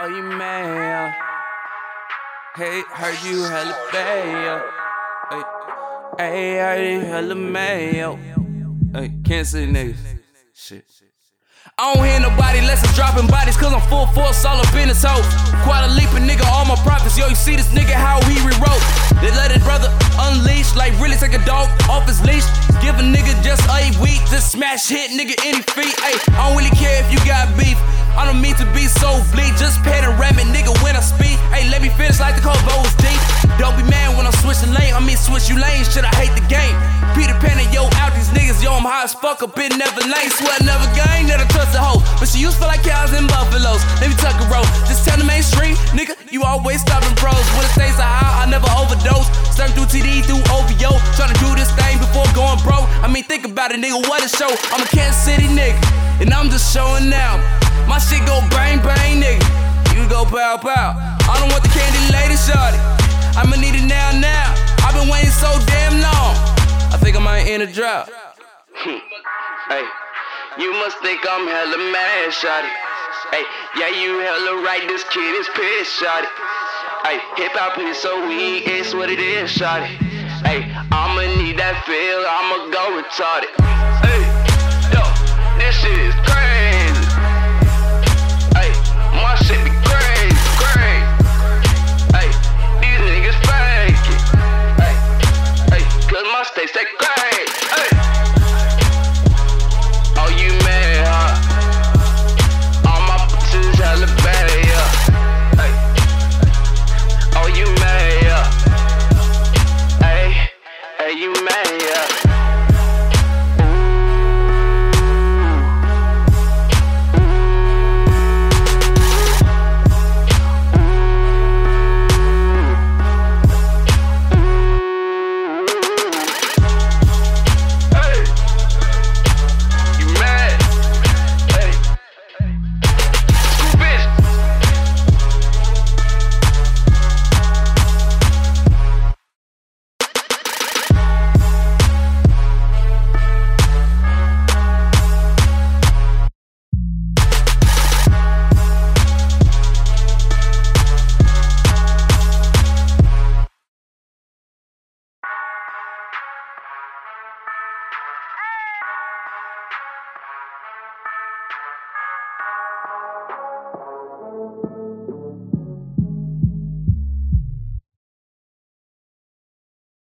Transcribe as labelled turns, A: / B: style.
A: Oh, you man. Hey, heard you hella bad. Hey, heard you hella mad. Hey, can't say niggas. Shit. I don't hear nobody less than dropping bodies, cause I'm full force all up in his hoe. Quite a leaping nigga, all my profits. Yo, you see this nigga, how he rewrote. Smash hit nigga any feet. Hey, I don't really care if you got beef. I don't mean to be so bleak, just panoramic, nigga, when I speak. Hey, let me finish like the cold goes deep. Don't be mad when I'm switching lane, I mean switch you lanes, shit, I hate the game. Peter Pan and yo, out these niggas, yo, I'm high as fuck up in never lane. Swear I never gang, never trust a hoe. But she used for like cows and buffaloes. Let me tuck a roll. Just tell the mainstream, nigga, you always stopping pros. When it stays high, I never overdose. Slurp through TD, through OVO. Tryna do about it, nigga, what a show. I'm a Kansas City nigga, and I'm just showing out. My shit go bang bang, nigga. You go pow pow. I don't want the candy lady shorty. I'ma need it now now. I've been waiting so damn long. I think I might end a drought.
B: Hey, you must think I'm hella mad, shawty. Hey, yeah, you hella right, this kid is pissed, shawty. Hey, hip hop is so weak, it's what it is, shawty. Hey, I'ma need that feel, I'ma go retarded. Hey, yo, this shit is crazy. you mad.